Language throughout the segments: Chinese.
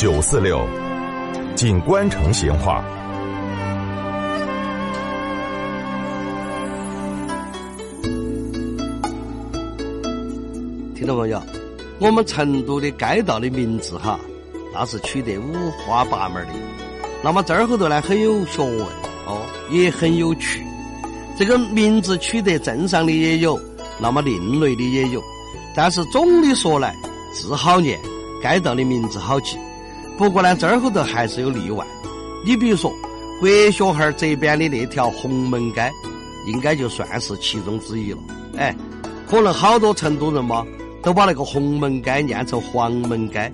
九四六，锦官城闲话。听众朋友，我们成都的街道的名字哈，那是取得五花八门的。那么这儿后头呢，很有学问哦，也很有趣。这个名字取得正上的也有，那么另类的也有。但是总的说来，字好念，街道的名字好记。不过呢，这儿后头还是有例外。你比如说，国学巷这边的那条红门街，应该就算是其中之一了。哎，可能好多成都人嘛。都把那个红门街念成黄门街，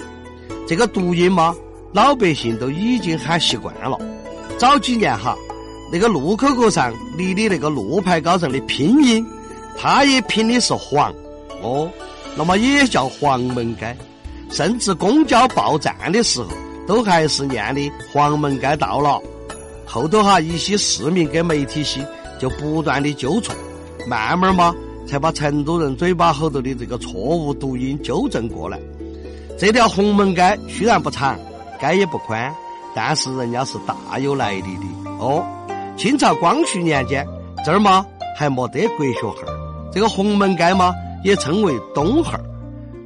这个读音嘛，老百姓都已经喊习惯了。早几年哈，那个路口口上立的那个路牌高上的拼音，它也拼的是黄哦，那么也叫黄门街。甚至公交报站的时候，都还是念的黄门街到了。后头哈，一些市民跟媒体些就不断的纠错，慢慢嘛。才把成都人嘴巴后头的这个错误读音纠正过来。这条红门街虽然不长，街也不宽，但是人家是大有来历的哦。清朝光绪年间，这儿嘛还没得国学号这个红门街嘛也称为东号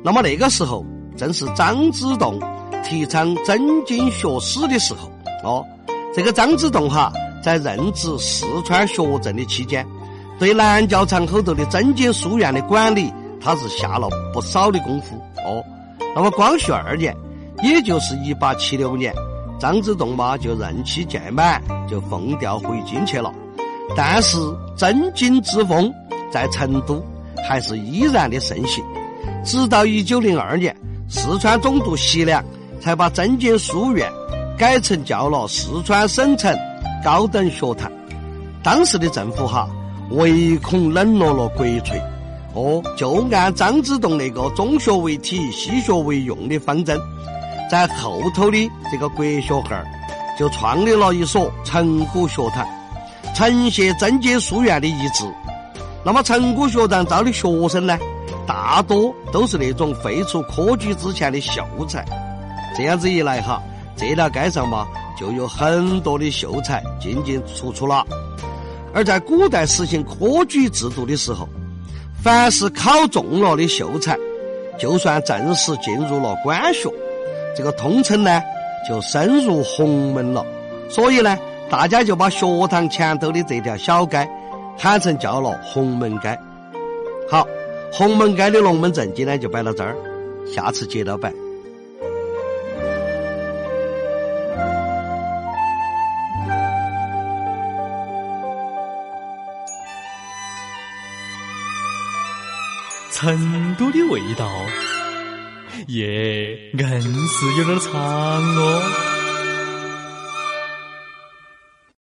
那么那个时候正是张之洞提倡真经学史的时候哦。这个张之洞哈，在任职四川学政的期间。对南教场后头的真经书院的管理，他是下了不少的功夫哦。那么光绪二年，也就是一八七六年，张之洞嘛就任期届满，就奉调回京去了。但是真经之风在成都还是依然的盛行，直到一九零二年，四川总督席良才把真经书院改成叫了四川省城高等学堂。当时的政府哈。唯恐冷落了国粹，哦，就按张之洞那个中学为体、西学为用的方针，在后头的这个国学巷就创立了一所成古学堂，承袭真经书院的遗志。那么成古学堂招的学生呢，大多都是那种废除科举之前的秀才。这样子一来哈，这条街上嘛，就有很多的秀才进进出出了。而在古代实行科举制度的时候，凡是考中了的秀才，就算正式进入了官学，这个通称呢就升入红门了。所以呢，大家就把学堂前头的这条小街喊成叫了红门街。好，红门街的龙门阵今天就摆到这儿，下次接着摆。成都的味道，耶，硬是有点长哦。